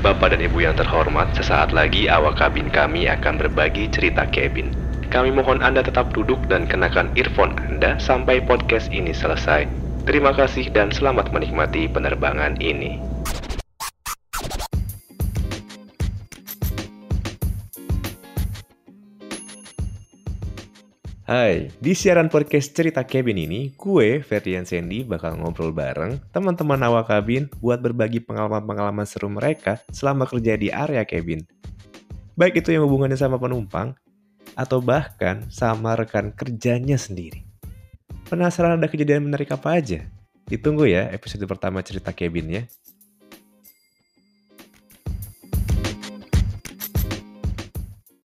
Bapak dan Ibu yang terhormat, sesaat lagi awak kabin kami akan berbagi cerita cabin. Kami mohon Anda tetap duduk dan kenakan earphone Anda sampai podcast ini selesai. Terima kasih dan selamat menikmati penerbangan ini. Hai, di siaran podcast Cerita Cabin ini, gue, Ferdian Sandy, bakal ngobrol bareng teman-teman awak kabin buat berbagi pengalaman-pengalaman seru mereka selama kerja di area cabin. Baik itu yang hubungannya sama penumpang, atau bahkan sama rekan kerjanya sendiri. Penasaran ada kejadian menarik apa aja? Ditunggu ya episode pertama Cerita Cabinnya.